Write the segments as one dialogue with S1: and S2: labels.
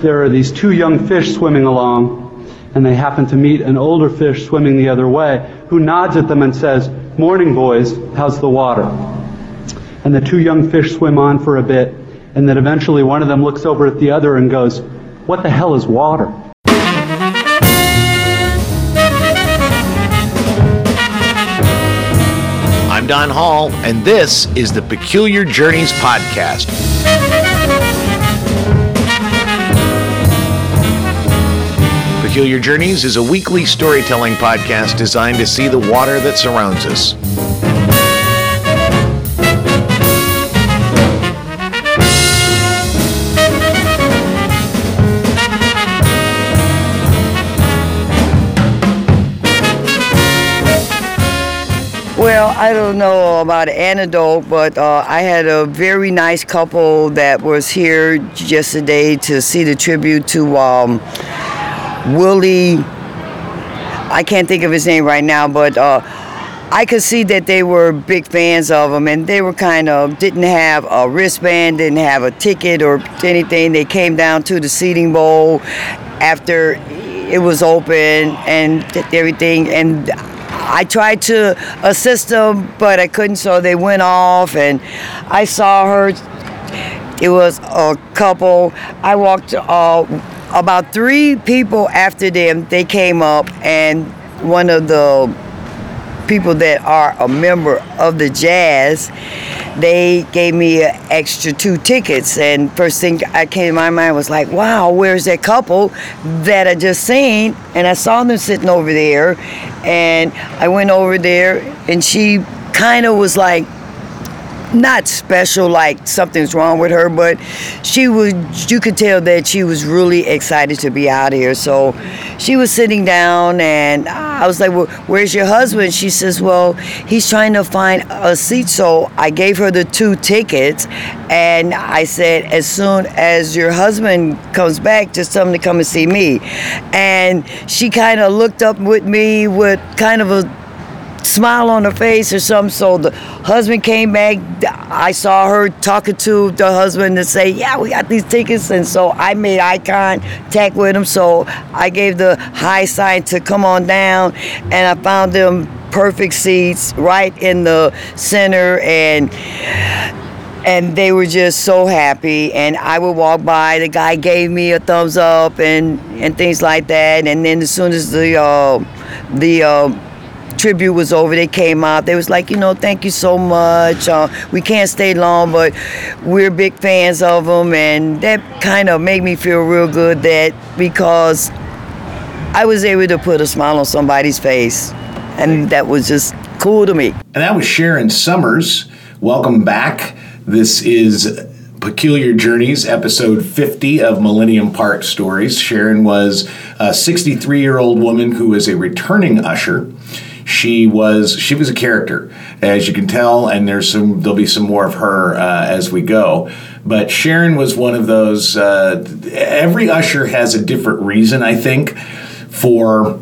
S1: There are these two young fish swimming along, and they happen to meet an older fish swimming the other way, who nods at them and says, Morning, boys, how's the water? And the two young fish swim on for a bit, and then eventually one of them looks over at the other and goes, What the hell is water?
S2: I'm Don Hall, and this is the Peculiar Journeys Podcast. Peculiar Journeys is a weekly storytelling podcast designed to see the water that surrounds us.
S3: Well, I don't know about an anecdote, but uh, I had a very nice couple that was here yesterday to see the tribute to um, Willie. I can't think of his name right now, but uh, I could see that they were big fans of him, and they were kind of didn't have a wristband, didn't have a ticket or anything. They came down to the seating bowl after it was open and everything, and I tried to assist them, but I couldn't, so they went off, and I saw her. It was a couple. I walked uh, about three people after them. They came up, and one of the people that are a member of the jazz, they gave me an extra two tickets. And first thing I came to my mind was like, wow, where's that couple that I just seen? And I saw them sitting over there. And I went over there, and she kind of was like, not special like something's wrong with her but she was you could tell that she was really excited to be out here. So she was sitting down and i was like well, where's your husband? She says well he's trying to find a seat. So i gave her the two tickets and i said as soon as your husband comes back just tell him to come and see me. And she kind of looked up with me with kind of a smile on her face or something. So the husband came back. I saw her talking to the husband to say, "Yeah, we got these tickets," and so I made eye contact with him. So I gave the high sign to come on down, and I found them perfect seats right in the center and and they were just so happy and i would walk by the guy gave me a thumbs up and and things like that and then as soon as the uh, the uh, tribute was over, they came out. They was like, you know, thank you so much. Uh, we can't stay long, but we're big fans of them, and that kind of made me feel real good that because I was able to put a smile on somebody's face, and that was just cool to me.
S2: And that was Sharon Summers. Welcome back. This is Peculiar Journeys, episode 50 of Millennium Park Stories. Sharon was a 63 year old woman who was a returning usher she was she was a character, as you can tell, and there's some there'll be some more of her uh, as we go. But Sharon was one of those. Uh, every usher has a different reason, I think, for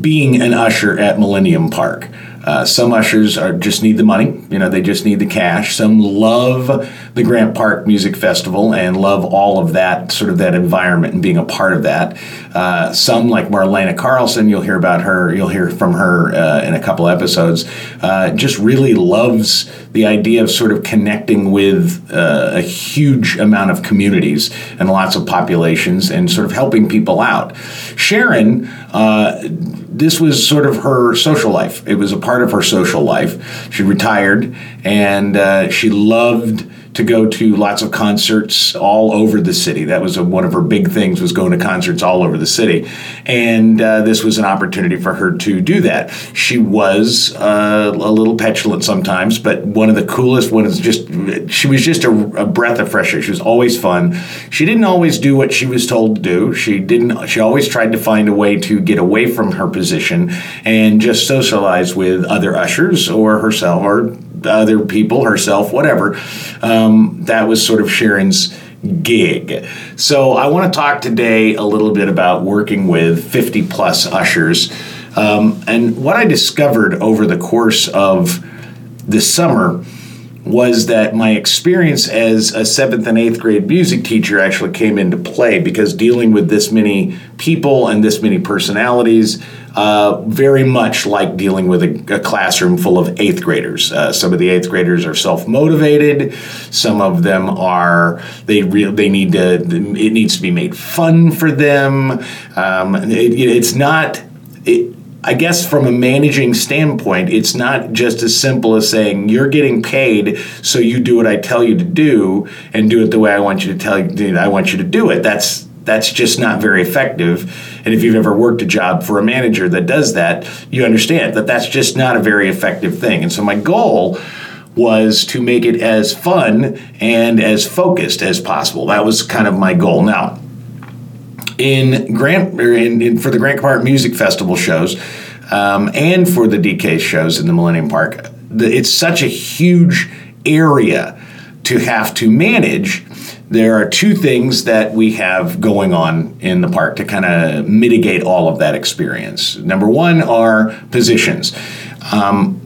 S2: being an usher at Millennium Park. Uh, some ushers are just need the money, you know, they just need the cash. Some love the Grant Park Music Festival and love all of that sort of that environment and being a part of that. Uh, some, like Marlena Carlson, you'll hear about her, you'll hear from her uh, in a couple episodes, uh, just really loves the idea of sort of connecting with uh, a huge amount of communities and lots of populations and sort of helping people out. Sharon, uh, this was sort of her social life. It was a part of her social life. She retired and uh, she loved to go to lots of concerts all over the city. That was a, one of her big things was going to concerts all over the city, and uh, this was an opportunity for her to do that. She was uh, a little petulant sometimes, but one of the coolest ones. Just she was just a, a, breath of fresh air. She was always fun. She didn't always do what she was told to do. She didn't. She always tried to find a way to get away from her position and just socialize with other ushers or herself or other people, herself, whatever. Um, that was sort of Sharon's gig. So I want to talk today a little bit about working with 50 plus ushers. Um, and what I discovered over the course of this summer was that my experience as a seventh and eighth grade music teacher actually came into play because dealing with this many people and this many personalities, uh, very much like dealing with a, a classroom full of eighth graders. Uh, some of the eighth graders are self motivated. Some of them are they re- they need to it needs to be made fun for them. Um, it, it's not. It, I guess from a managing standpoint, it's not just as simple as saying you're getting paid, so you do what I tell you to do and do it the way I want you to tell you. I want you to do it. That's that's just not very effective. And if you've ever worked a job for a manager that does that, you understand that that's just not a very effective thing. And so my goal was to make it as fun and as focused as possible. That was kind of my goal. Now, in Grant in, in, for the Grant Park Music Festival shows um, and for the DCASE shows in the Millennium Park, the, it's such a huge area to have to manage. There are two things that we have going on in the park to kind of mitigate all of that experience. Number one are positions. Um,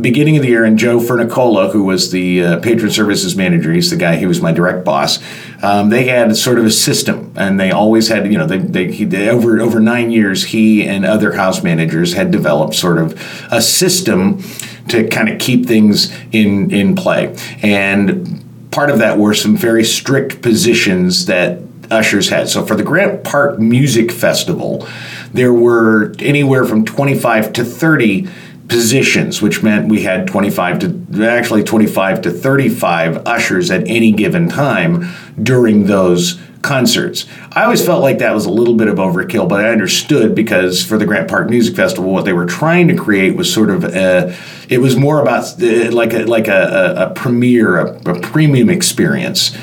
S2: beginning of the year, and Joe Fernicola, who was the uh, patron services manager, he's the guy, he was my direct boss. Um, they had sort of a system, and they always had, you know, they, they, he, they, over over nine years, he and other house managers had developed sort of a system to kind of keep things in in play. And part of that were some very strict positions that ushers had. So for the Grant Park Music Festival, there were anywhere from 25 to 30 positions, which meant we had 25 to actually 25 to 35 ushers at any given time during those concerts. I always felt like that was a little bit of overkill, but I understood because for the Grant Park Music Festival, what they were trying to create was sort of a, it was more about uh, like a, like a, a, a premiere, a, a premium experience,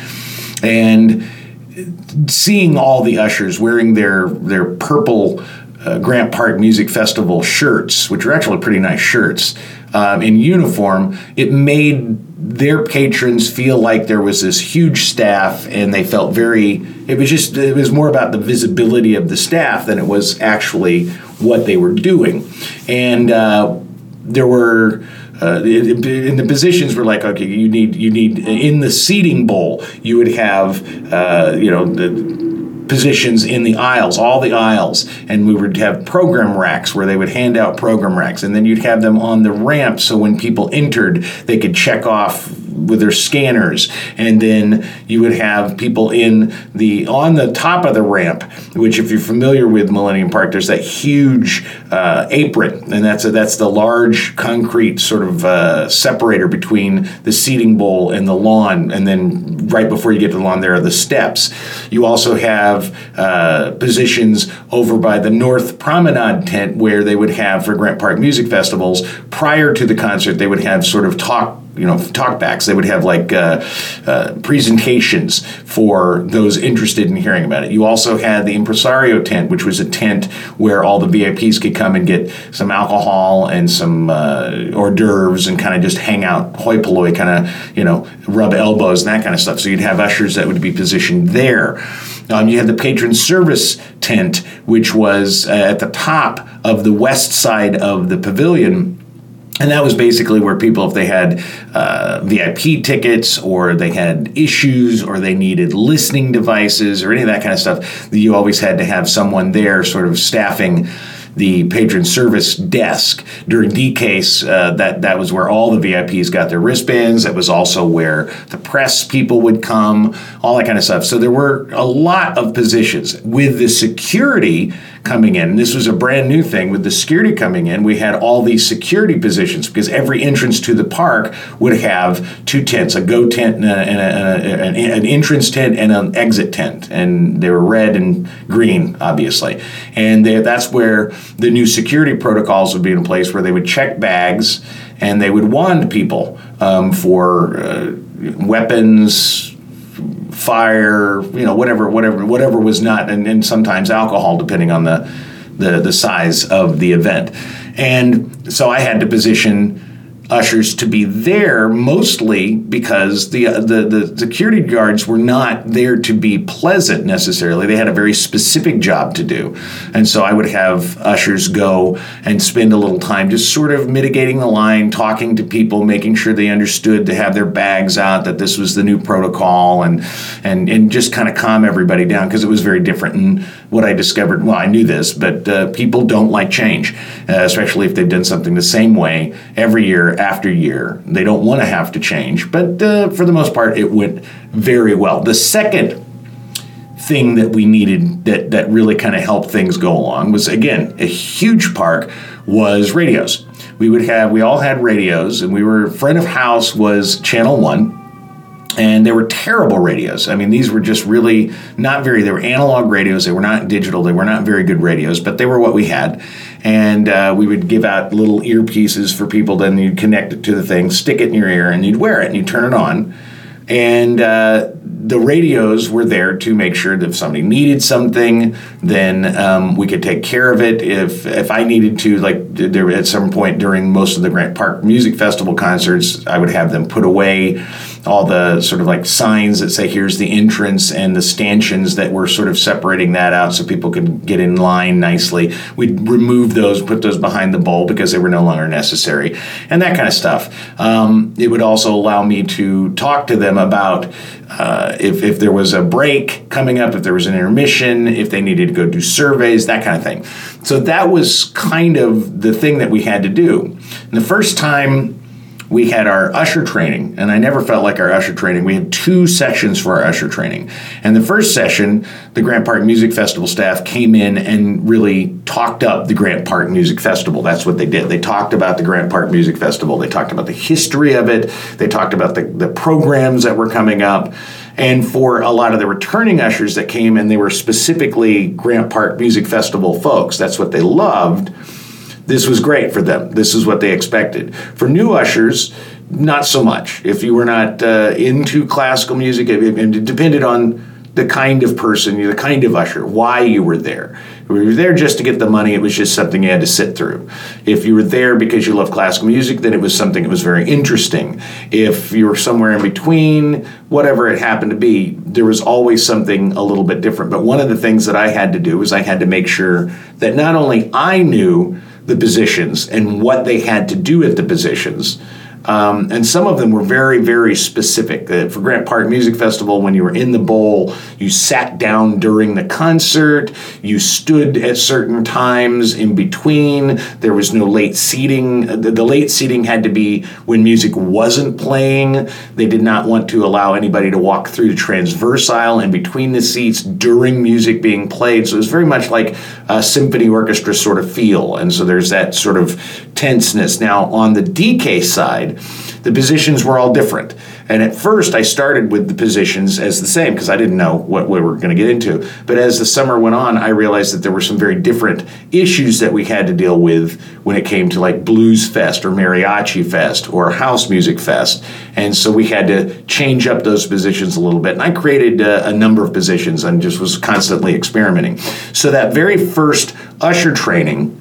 S2: and seeing all the ushers wearing their their purple uh, Grant Park Music Festival shirts, which are actually pretty nice shirts, um, in uniform, it made their patrons feel like there was this huge staff and they felt very it was just it was more about the visibility of the staff than it was actually what they were doing. And uh, there were uh, in the positions were like okay you need you need in the seating bowl you would have uh, you know the positions in the aisles, all the aisles, and we would have program racks where they would hand out program racks, and then you'd have them on the ramp so when people entered, they could check off with their scanners, and then you would have people in the on the top of the ramp, which if you're familiar with Millennium Park, there's that huge uh, apron, and that's a, that's the large concrete sort of uh, separator between the seating bowl and the lawn, and then right before you get to the lawn, there are the steps. You also have uh, positions over by the North Promenade tent where they would have for Grant Park Music Festivals prior to the concert. They would have sort of talk you know talkbacks. They would have like uh, uh, presentations for those interested in hearing about it. You also had the impresario tent, which was a tent where all the VIPs could come and get some alcohol and some uh, hors d'oeuvres and kind of just hang out, hoi polloi, kind of you know rub elbows and that kind of stuff. So you'd have ushers that would be positioned there. Um, you had the patron service tent, which was uh, at the top of the west side of the pavilion. And that was basically where people, if they had uh, VIP tickets or they had issues or they needed listening devices or any of that kind of stuff, you always had to have someone there sort of staffing the patron service desk during DCASE. Uh, that that was where all the VIPs got their wristbands. That was also where the press people would come, all that kind of stuff. So there were a lot of positions with the security coming in. This was a brand new thing with the security coming in. We had all these security positions because every entrance to the park would have two tents: a go tent and, a, and a, an, an entrance tent and an exit tent, and they were red and green, obviously. And they, that's where the new security protocols would be in place, where they would check bags and they would wand people um, for uh, weapons fire, you know, whatever, whatever, whatever was not, and, and sometimes alcohol, depending on the, the the size of the event. And so I had to position ushers to be there mostly because the, uh, the the security guards were not there to be pleasant necessarily. They had a very specific job to do, and so I would have ushers go and spend a little time just sort of mitigating the line, talking to people, making sure they understood to have their bags out, that this was the new protocol, and and and just kind of calm everybody down because it was very different. And what I discovered, well, I knew this, but uh, people don't like change, uh, especially if they've done something the same way every year after year. They don't want to have to change, but uh, for the most part, it went very well. The second thing that we needed that, that really kind of helped things go along was again a huge park was radios we would have we all had radios and we were front of house was channel one and they were terrible radios. I mean, these were just really not very. They were analog radios. They were not digital. They were not very good radios, but they were what we had. And uh, we would give out little earpieces for people. Then you'd connect it to the thing, stick it in your ear, and you'd wear it, and you'd turn it on. And uh, the radios were there to make sure that if somebody needed something, then um, we could take care of it. If if I needed to, like there at some point during most of the Grant Park Music Festival concerts, I would have them put away all the sort of like signs that say here's the entrance and the stanchions that were sort of separating that out so people could get in line nicely. We'd remove those, put those behind the bowl because they were no longer necessary, and that kind of stuff. Um, it would also allow me to talk to them about uh, if, if there was a break coming up, if there was an intermission, if they needed to go do surveys, that kind of thing. So that was kind of the thing that we had to do. And the first time we had our usher training, and I never felt like our usher training. We had two sessions for our usher training. And the first session, the Grant Park Music Festival staff came in and really talked up the Grant Park Music Festival. That's what they did. They talked about the Grant Park Music Festival, they talked about the history of it, they talked about the, the programs that were coming up. And for a lot of the returning ushers that came and they were specifically Grant Park Music Festival folks, that's what they loved this was great for them. This is what they expected. For new ushers, not so much. If you were not uh, into classical music, it, it, depended on the kind of person, the kind of usher, why you were there. If you were there just to get the money, it was just something you had to sit through. If you were there because you love classical music, then it was something that was very interesting. If you were somewhere in between, whatever it happened to be, there was always something a little bit different. But one of the things that I had to do was I had to make sure that not only I knew the positions and what they had to do at the positions. Um, and some of them were very, very specific. Uh, for Grant Park Music Festival, when you were in the bowl, you sat down during the concert, you stood at certain times in between. There was no late seating. The, the late seating had to be when music wasn't playing. They did not want to allow anybody to walk through the transverse aisle in between the seats during music being played. So it was very much like a symphony orchestra sort of feel. And so there's that sort of tenseness. Now, on the DCASE side, the positions were all different. And at first, I started with the positions as the same because I didn't know what we were going to get into. But as the summer went on, I realized that there were some very different issues that we had to deal with when it came to like Blues Fest or Mariachi Fest or House Music Fest. And so we had to change up those positions a little bit. And I created a, a number of positions and just was constantly experimenting. So that very first usher training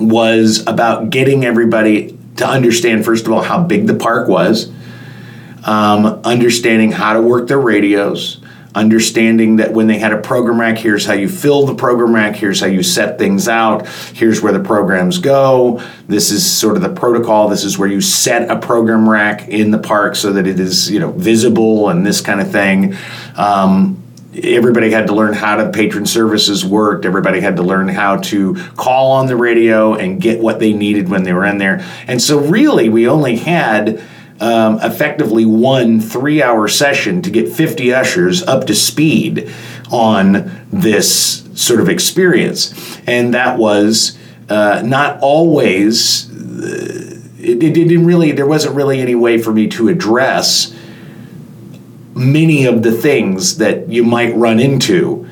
S2: was about getting everybody to understand, first of all, how big the park was, um, understanding how to work their radios, understanding that when they had a program rack, here's how you fill the program rack, here's how you set things out, here's where the programs go. This is sort of the protocol. This is where you set a program rack in the park so that it is, you know, visible and this kind of thing. Um, everybody had to learn how the patron services worked. Everybody had to learn how to call on the radio and get what they needed when they were in there. And so, really, we only had um, effectively one three hour session to get 50 ushers up to speed on this sort of experience. And that was uh, not always. Uh, it, it didn't really. There wasn't really any way for me to address many of the things that you might run into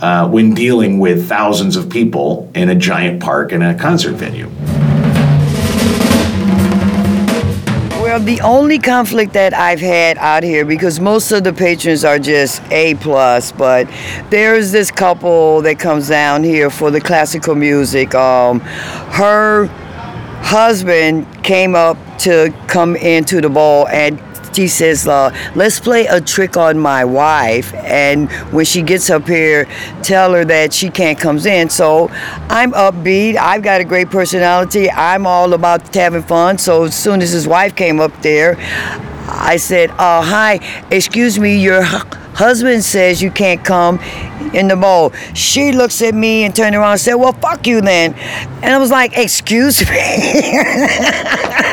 S2: uh, when dealing with thousands of people in a giant park and a concert venue.
S3: Well, the only conflict that I've had out here, because most of the patrons are just A plus, but there's this couple that comes down here for the classical music. Um, her husband came up to come into the ball and she says, let's play a trick on my wife. And when she gets up here, tell her that she can't come in. So I'm upbeat. I've got a great personality. I'm all about having fun. So as soon as his wife came up there, I said, uh, hi, excuse me, your husband says you can't come in the bowl. She looks at me and turned around and said, well, fuck you then. And I was like, excuse me.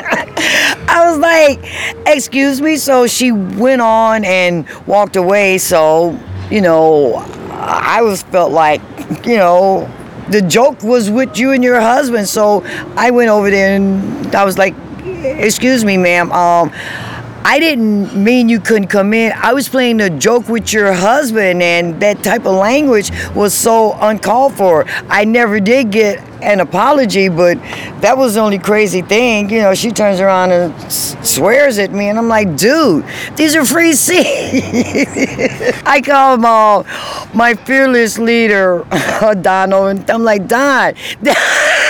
S3: I was like, excuse me. So she went on and walked away. So, you know, I was felt like, you know, the joke was with you and your husband. So I went over there and I was like, excuse me, ma'am. Um, I didn't mean you couldn't come in. I was playing a joke with your husband, and that type of language was so uncalled for. I never did get an apology, but that was the only crazy thing. You know, she turns around and s- swears at me, and I'm like, dude, these are free seats. I call him all my fearless leader, Donald, and I'm like, Don.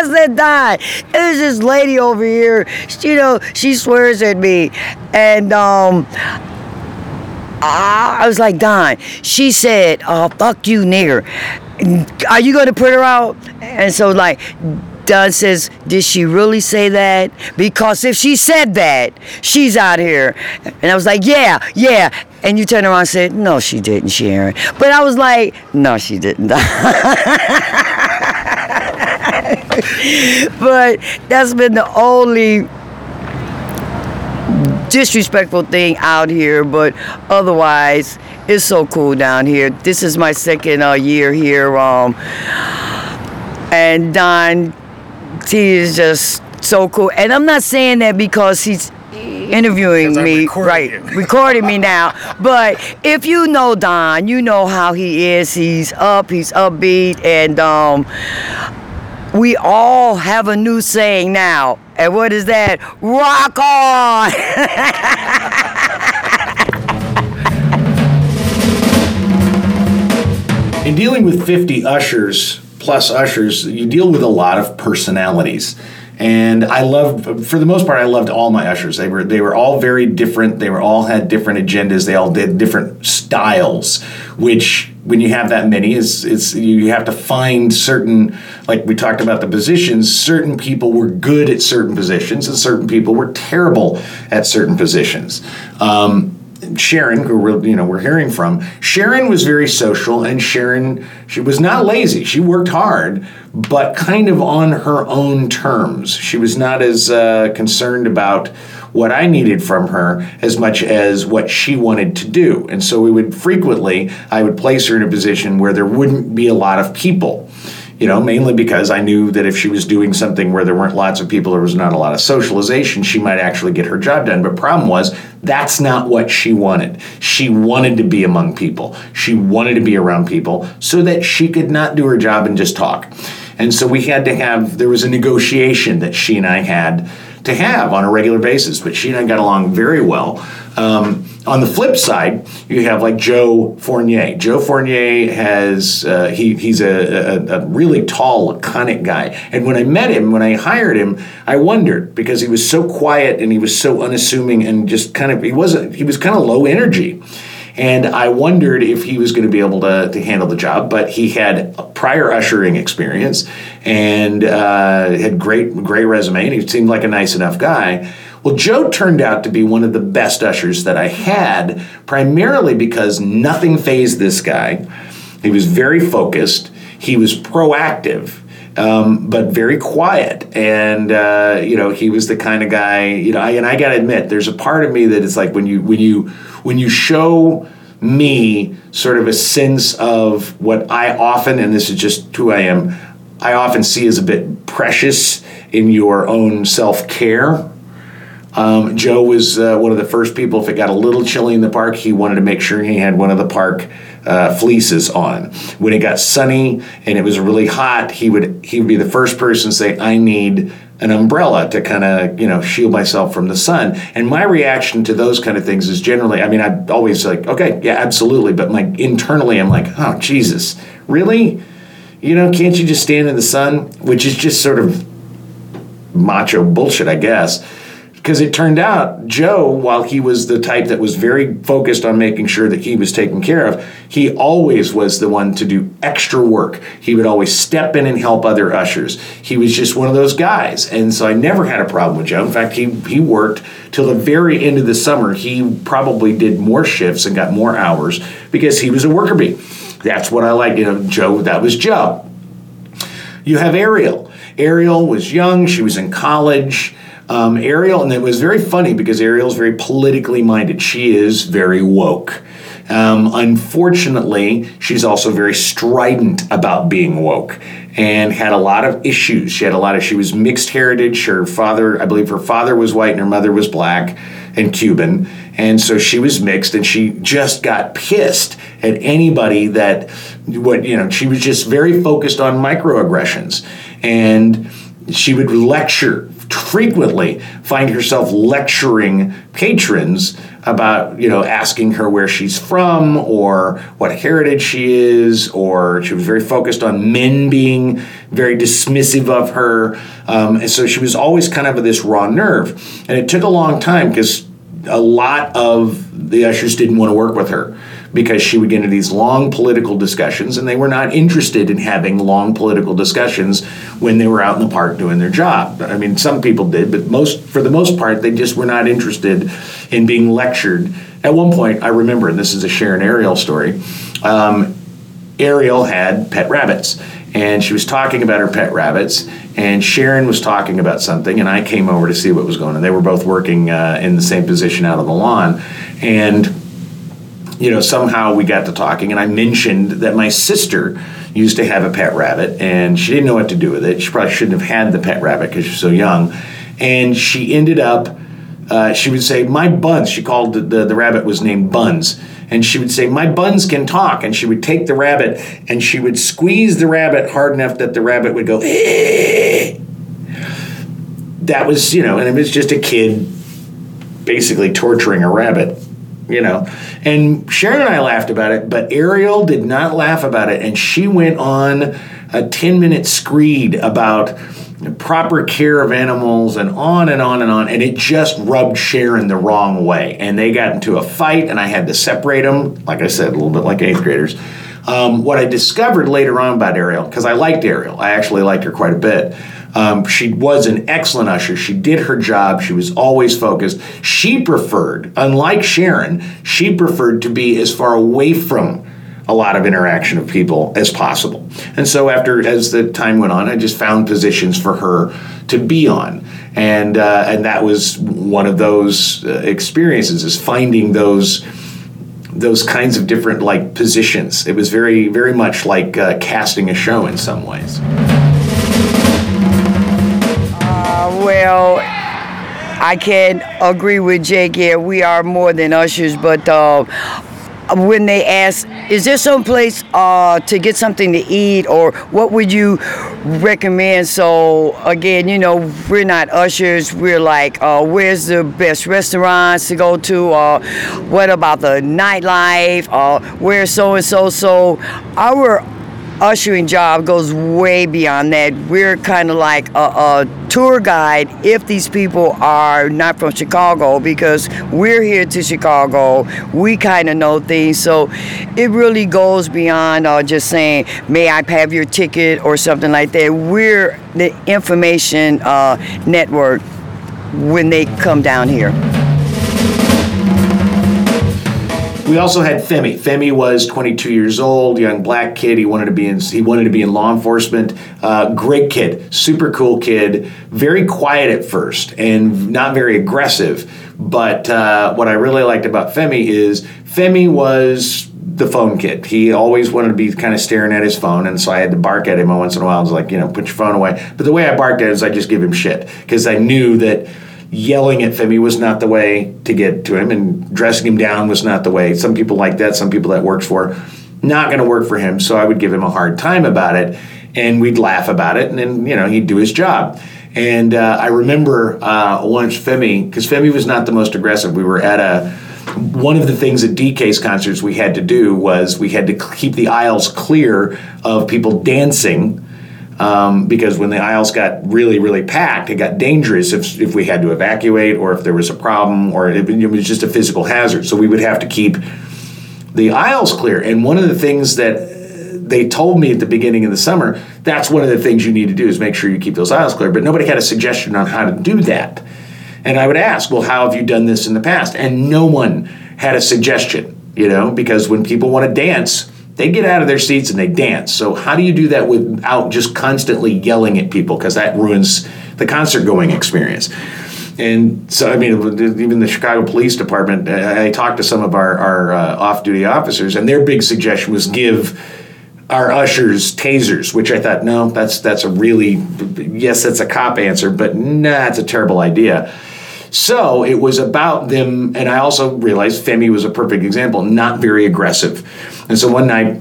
S3: I said, Don, there's this lady over here. She, you know, she swears at me. And um, I was like, Don, she said, oh, fuck you, nigger. Are you going to put her out? And so, like, Don says, Did she really say that? Because if she said that, she's out here. And I was like, Yeah, yeah. And you turn around and said, No, she didn't, Sharon. But I was like, No, she didn't. but that's been the only disrespectful thing out here, but otherwise, it's so cool down here. This is my second uh, year here, um, and Don T is just so cool. And I'm not saying that because he's interviewing me, right? recording me now. But if you know Don, you know how he is. He's up, he's upbeat, and um, we all have a new saying now. And what is that? Rock on!
S2: In dealing with 50 ushers plus ushers, you deal with a lot of personalities. And I loved, for the most part, I loved all my ushers. They were they were all very different. They were all had different agendas. They all did different styles. Which, when you have that many, is it's you have to find certain, like we talked about the positions. Certain people were good at certain positions, and certain people were terrible at certain positions. Um, Sharon, who we're, you know we're hearing from, Sharon was very social, and Sharon she was not lazy. She worked hard, but kind of on her own terms. She was not as uh, concerned about what I needed from her as much as what she wanted to do. And so we would frequently, I would place her in a position where there wouldn't be a lot of people you know, mainly because I knew that if she was doing something where there weren't lots of people, there was not a lot of socialization, she might actually get her job done. But problem was, that's not what she wanted. She wanted to be among people. She wanted to be around people so that she could not do her job and just talk. And so we had to have, there was a negotiation that she and I had to have on a regular basis, but she and I got along very well. Um, on the flip side, you have like Joe Fournier. Joe Fournier has uh, he he's a, a, a really tall, laconic guy. And when I met him, when I hired him, I wondered because he was so quiet and he was so unassuming and just kind of he wasn't he was kind of low energy. And I wondered if he was going to be able to, to handle the job, but he had prior ushering experience and uh, had great great resume, and he seemed like a nice enough guy. Well, Joe turned out to be one of the best ushers that I had, primarily because nothing phased this guy. He was very focused. He was proactive, um, but very quiet. And uh, you know, he was the kind of guy. You know, I, and I got to admit, there's a part of me that it's like when you when you when you show me sort of a sense of what I often, and this is just who I am, I often see as a bit precious in your own self care. Um, Joe was uh, one of the first people. If it got a little chilly in the park, he wanted to make sure he had one of the park uh, fleeces on. When it got sunny and it was really hot, he would he would be the first person to say, "I need an umbrella to kind of you know shield myself from the sun." And my reaction to those kind of things is generally, I mean, I'm always like, "Okay, yeah, absolutely," but like internally, I'm like, "Oh Jesus, really?" You know, can't you just stand in the sun? Which is just sort of macho bullshit, I guess. Because it turned out Joe, while he was the type that was very focused on making sure that he was taken care of, he always was the one to do extra work. He would always step in and help other ushers. He was just one of those guys. And so I never had a problem with Joe. In fact, he, he worked till the very end of the summer. He probably did more shifts and got more hours because he was a worker bee. That's what I like. You know, Joe, that was Joe. You have Ariel. Ariel was young, she was in college. Um, Ariel, and it was very funny because Ariel's very politically minded. She is very woke. Um, unfortunately, she's also very strident about being woke and had a lot of issues. She had a lot of, she was mixed heritage. Her father, I believe her father was white and her mother was black and Cuban. And so she was mixed and she just got pissed at anybody that, what, you know, she was just very focused on microaggressions. And she would lecture frequently find herself lecturing patrons about you know asking her where she's from or what heritage she is or she was very focused on men being very dismissive of her. Um, and so she was always kind of this raw nerve. And it took a long time because a lot of the ushers didn't want to work with her because she would get into these long political discussions, and they were not interested in having long political discussions when they were out in the park doing their job. I mean, some people did, but most, for the most part, they just were not interested in being lectured. At one point, I remember, and this is a Sharon Ariel story. Um, Ariel had pet rabbits, and she was talking about her pet rabbits, and Sharon was talking about something, and I came over to see what was going on. They were both working uh, in the same position out on the lawn, and you know, somehow we got to talking, and I mentioned that my sister used to have a pet rabbit, and she didn't know what to do with it. She probably shouldn't have had the pet rabbit because she's so young, and she ended up. Uh, she would say, "My buns." She called the, the the rabbit was named Buns, and she would say, "My buns can talk." And she would take the rabbit and she would squeeze the rabbit hard enough that the rabbit would go. Eh. That was, you know, and it was just a kid basically torturing a rabbit you know. And Sharon and I laughed about it, but Ariel did not laugh about it, and she went on a 10 minute screed about proper care of animals and on and on and on. And it just rubbed sharon the wrong way. And they got into a fight and i had to separate them like i said a little bit like eighth graders. Um, what i discovered later on about ariel because i liked ariel. I actually liked her quite a bit um, she was an excellent usher. She did her job. She was always focused. She preferred, unlike Sharon, she preferred to be as far away from a lot of interaction of people as possible. And so after as the time went on, I just found positions for her to be on. And uh, and that was one of those uh, experiences is finding those those kinds of different like positions. It was very very much like uh, casting a show in some ways.
S3: Well, I can agree with Jake. Yeah, we are more than ushers, but uh, when they ask, is there some place uh, to get something to eat, or what would you recommend? So again, you know, we're not ushers. We're like, uh, where's the best restaurants to go to? Uh, what about the nightlife? Uh, where's so and so? So our ushering job goes way beyond that. We're kind of like a, a, tour guide if these people are not from Chicago because we're here to Chicago. We kind of know things. So it really goes beyond uh, just saying, may I have your ticket or something like that. We're the information uh, network when they come down here.
S2: We also had Femi. Femi was 22 years old, young black kid. He wanted to be in. He wanted to be in law enforcement. Uh, great kid, super cool kid. Very quiet at first and not very aggressive. But uh, what I really liked about Femi is Femi was the phone kid. He always wanted to be kind of staring at his phone, and so I had to bark at him once in a while. I was like, you know, put your phone away. But the way I barked at him is I just give him shit because I knew that yelling at Femi was not the way to get to him, and dressing him down was not the way. Some people like that, some people that works for, not going to work for him. So I would give him a hard time about it, and we'd laugh about it, and then you know he'd do his job. And uh, I remember uh, once Femi, because Femi was not the most aggressive. We were at a one of the things at DCASE's concerts we had to do was we had to keep the aisles clear of people dancing Um, because when the aisles got really, really packed, it got dangerous if, if we had to evacuate or if there was a problem or it, it was just a physical hazard. So we would have to keep the aisles clear. And one of the things that they told me at the beginning of the summer, that's one of the things you need to do is make sure you keep those aisles clear. But nobody had a suggestion on how to do that. And I would ask, well, how have you done this in the past? And no one had a suggestion, you know, because when people want to dance, they get out of their seats and they dance. So how do you do that without just constantly yelling at people? Because that ruins the concert going experience. And so, I mean, even the Chicago Police Department, I talked to some of our, our uh, off duty officers, and their big suggestion was give our ushers tasers, which I thought, no, that's that's a really yes, that's a cop answer, but nah, it's a terrible idea. So it was about them, and I also realized Femi was a perfect example, not very aggressive. And so one night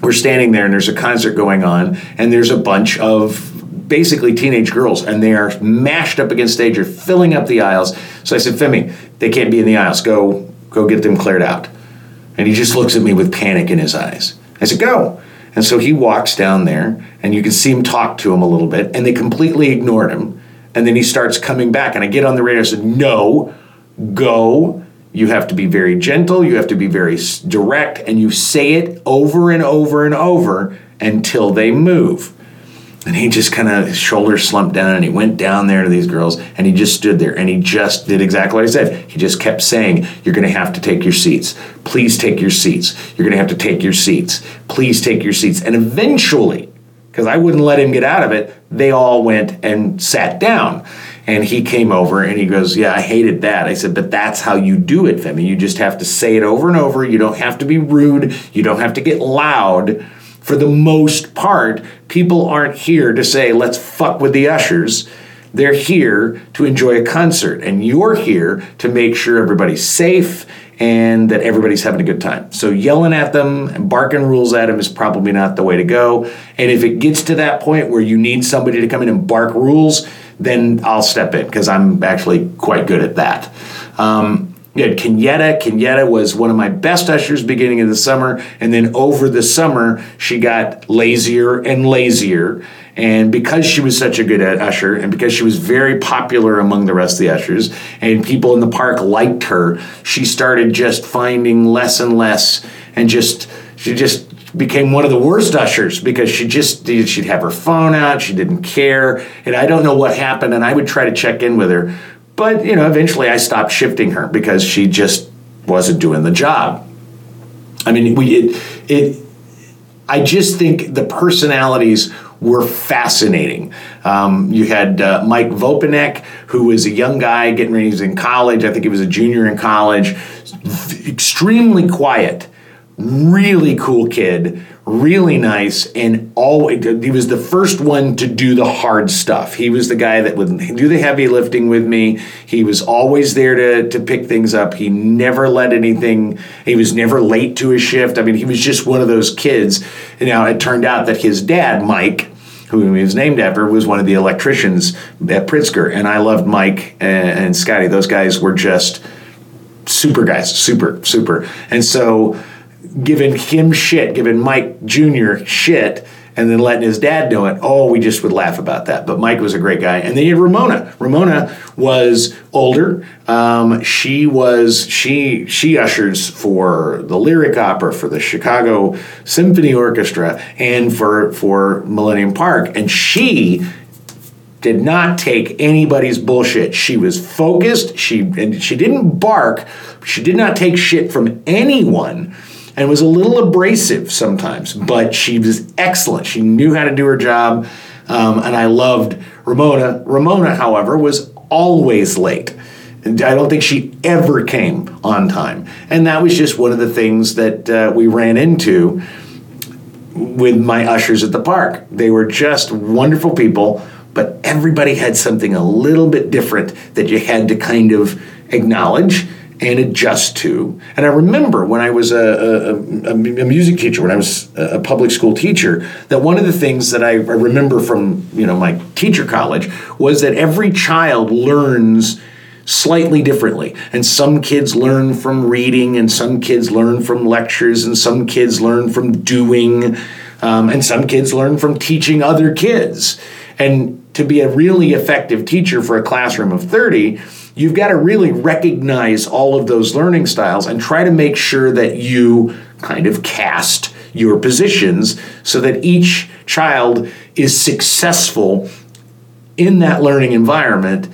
S2: we're standing there, and there's a concert going on, and there's a bunch of basically teenage girls, and they are mashed up against stage, are filling up the aisles. So I said, Femi, they can't be in the aisles. Go, go get them cleared out. And he just looks at me with panic in his eyes. I said, go. And so he walks down there, and you can see him talk to him a little bit, and they completely ignored him. And then he starts coming back, and I get on the radio and I said, No, go. You have to be very gentle, you have to be very direct, and you say it over and over and over until they move. And he just kind of his shoulders slumped down and he went down there to these girls and he just stood there and he just did exactly what I said. He just kept saying, You're going to have to take your seats. Please take your seats. You're going to have to take your seats. Please take your seats. And eventually, because I wouldn't let him get out of it, they all went and sat down. And he came over and he goes, Yeah, I hated that. I said, But that's how you do it, Femi. You just have to say it over and over. You don't have to be rude. You don't have to get loud for the most part, people aren't here to say, let's fuck with the ushers. They're here to enjoy a concert, and you're here to make sure everybody's safe and that everybody's having a good time. So yelling at them and barking rules at them is probably not the way to go. And if it gets to that point where you need somebody to come in and bark rules, then I'll step in because I'm actually quite good at that. Um, had Kenyetta. Kenyetta was one of my best ushers beginning of the summer, and then over the summer she got lazier and lazier. And because she was such a good usher, and because she was very popular among the rest of the ushers, and people in the park liked her, she started just finding less and less, and just she just became one of the worst ushers because she just she'd have her phone out she didn't care and i don't know what happened and i would try to check in with her but you know, eventually I stopped shifting her because she just wasn't doing the job. I mean, we it, it I just think the personalities were fascinating. Um, you had uh, Mike Vopanek, who was a young guy getting ready, he was in college. I think he was a junior in college. Extremely quiet, really cool kid, really nice and always he was the first one to do the hard stuff. He was the guy that would do the heavy lifting with me. He was always there to, to pick things up. He never let anything he was never late to a shift. I mean he was just one of those kids. You know it turned out that his dad mike who he was named after was one of the electricians at pritzker. And i loved mike and, and scotty. Those guys were just super guys super super. And so giving him shit, giving Mike Jr. shit, and then letting his dad know it. Oh, we just would laugh about that. But Mike was a great guy. And then you had Ramona. Ramona was older. Um, she was she she ushers for the Lyric Opera, for the Chicago Symphony Orchestra, and for for Millennium Park. And she did not take anybody's bullshit. She was focused. She and she didn't bark. She did not take shit from anyone and was a little abrasive sometimes, but she was excellent. She knew how to do her job, um, and I loved Ramona. Ramona, however, was always late. I don't think she ever came on time. And that was just one of the things that uh, we ran into with my ushers at the park. They were just wonderful people, but everybody had something a little bit different that you had to kind of acknowledge and adjust to. And I remember when I was a, a, a, music teacher, when I was a public school teacher, that one of the things that I remember from you know my teacher college was that every child learns slightly differently. And some kids learn from reading, and some kids learn from lectures, and some kids learn from doing. Um, and some kids learn from teaching other kids. And to be a really effective teacher for a classroom of 30, you've got to really recognize all of those learning styles and try to make sure that you kind of cast your positions so that each child is successful in that learning environment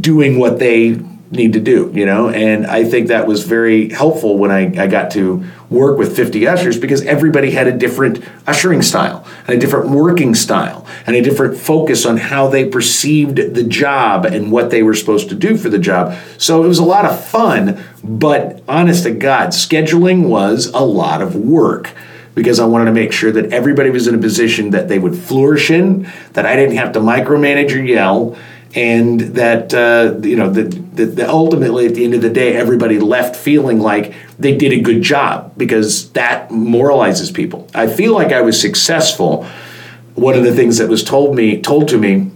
S2: doing what they need to do, you know? And I think that was very helpful when I, I got to work with 50 ushers because everybody had a different ushering style and a different working style and a different focus on how they perceived the job and what they were supposed to do for the job. So it was a lot of fun, but honest to God, scheduling was a lot of work because I wanted to make sure that everybody was in a position that they would flourish in, that I didn't have to micromanage or yell and that uh, you know that, that ultimately at the end of the day everybody left feeling like they did a good job because that moralizes people i feel like i was successful one of the things that was told me told to me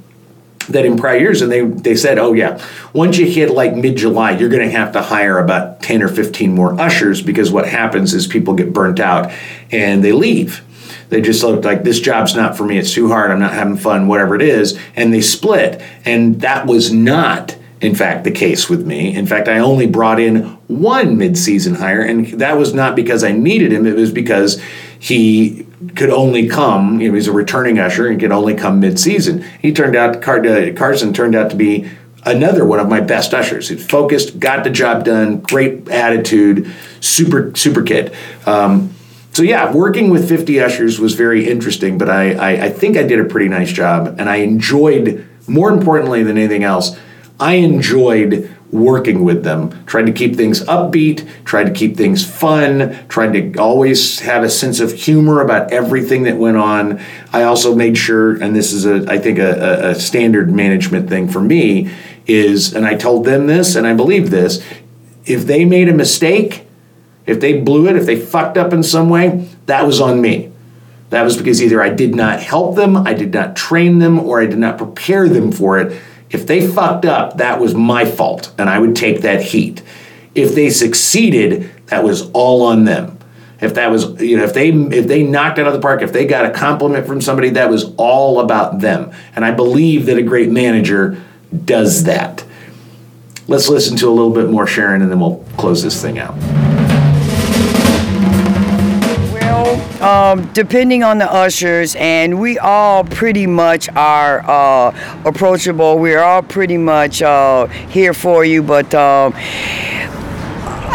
S2: that in prior years and they, they said oh yeah once you hit like mid-july you're going to have to hire about 10 or 15 more ushers because what happens is people get burnt out and they leave they just looked like this job's not for me. It's too hard. I'm not having fun, whatever it is. And they split. And that was not, in fact, the case with me. In fact, I only brought in one midseason hire. And that was not because I needed him, it was because he could only come, you know, he's a returning usher and could only come mid-season. He turned out, uh, Carson turned out to be another one of my best ushers. He focused, got the job done, great attitude, super, super kid. Um, so yeah, working with 50 ushers was very interesting, but I, I, I, think I did a pretty nice job, and I enjoyed, more importantly than anything else, I enjoyed working with them, trying to keep things upbeat, trying to keep things fun, trying to always have a sense of humor about everything that went on. I also made sure, and this is a I think a, a standard management thing for me, is, and I told them this, and I believe this, if they made a mistake if they blew it, if they fucked up in some way, that was on me. That was because either I did not help them, I did not train them, or I did not prepare them for it. If they fucked up, that was my fault, and I would take that heat. If they succeeded, that was all on them. If that was, you know, if they if they knocked it out of the park, if they got a compliment from somebody, that was all about them. And I believe that a great manager does that. Let's listen to a little bit more Sharon, and then we'll close this thing out.
S3: Um, depending on the ushers, and we all pretty much are uh, approachable. We're all pretty much uh, here for you, but um,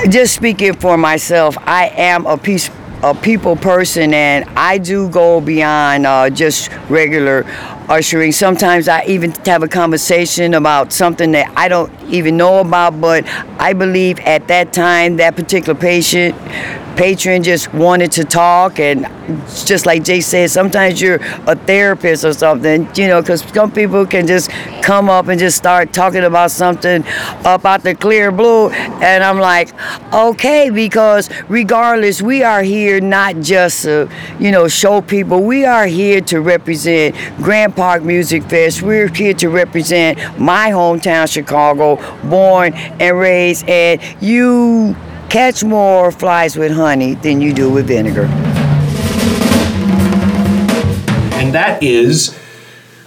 S3: just speaking for myself, I am a piece a people person and I do go beyond uh, just regular ushering. Sometimes I even have a conversation about something that I don't even know about, but I believe at that time that particular patient patron just wanted to talk and just like Jay said sometimes you're a therapist or something you know because some people can just come up and just start talking about something about the clear blue. And I'm like okay because regardless we are here not just to you know show people. We are here to represent Grant Park Music Fest. We're here to represent my hometown Chicago born and raised. And you catch more flies with honey than you do with vinegar.
S2: And that is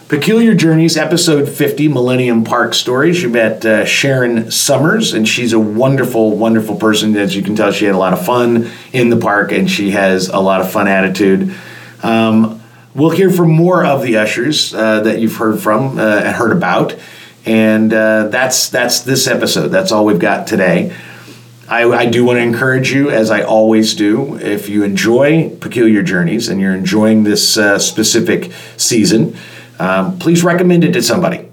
S2: Peculiar Journeys, episode 50, Millennium Park Stories. You met uh, Sharon Summers, and she's a wonderful, wonderful person. As you can tell, she had a lot of fun in the park, and she has a lot of fun attitude. Um, we'll hear from more of the ushers uh, that you've heard from uh, and heard about, and uh, that's that's this episode. That's all we've got today. I, I, do want to encourage you, as I always do, if you enjoy Peculiar Journeys and you're enjoying this uh, specific season, um, please recommend it to somebody.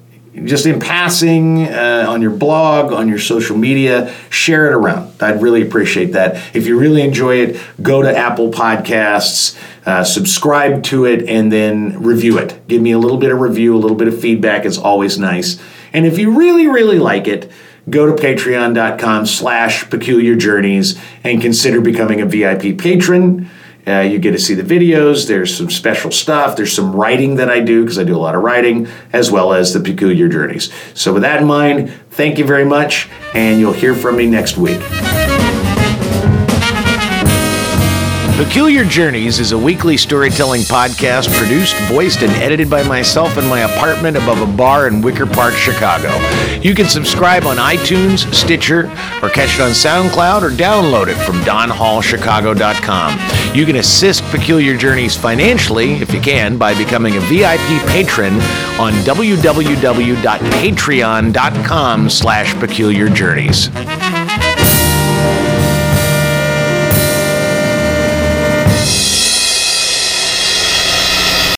S2: Just in passing, uh, on your blog, on your social media, share it around. I'd really appreciate that. If you really enjoy it, go to Apple Podcasts, uh, subscribe to it, and then review it. Give me a little bit of review, a little bit of feedback is always nice. And if you really, really like it, go to patreon.com slash peculiar journeys and consider becoming a vip patron. Uh, you get to see the videos. There's some special stuff. There's some writing that i do because i do a lot of writing as well as the peculiar journeys. So with that in mind thank you very much and you'll hear from me next week Peculiar Journeys is a weekly storytelling podcast produced, voiced, and edited by myself in my apartment above a bar in Wicker Park, Chicago. You can subscribe on iTunes, Stitcher, or catch it on SoundCloud or download it from donhallchicago.com. You can assist Peculiar Journeys financially, if you can, by becoming a VIP patron on www.patreon.com slash peculiar journeys.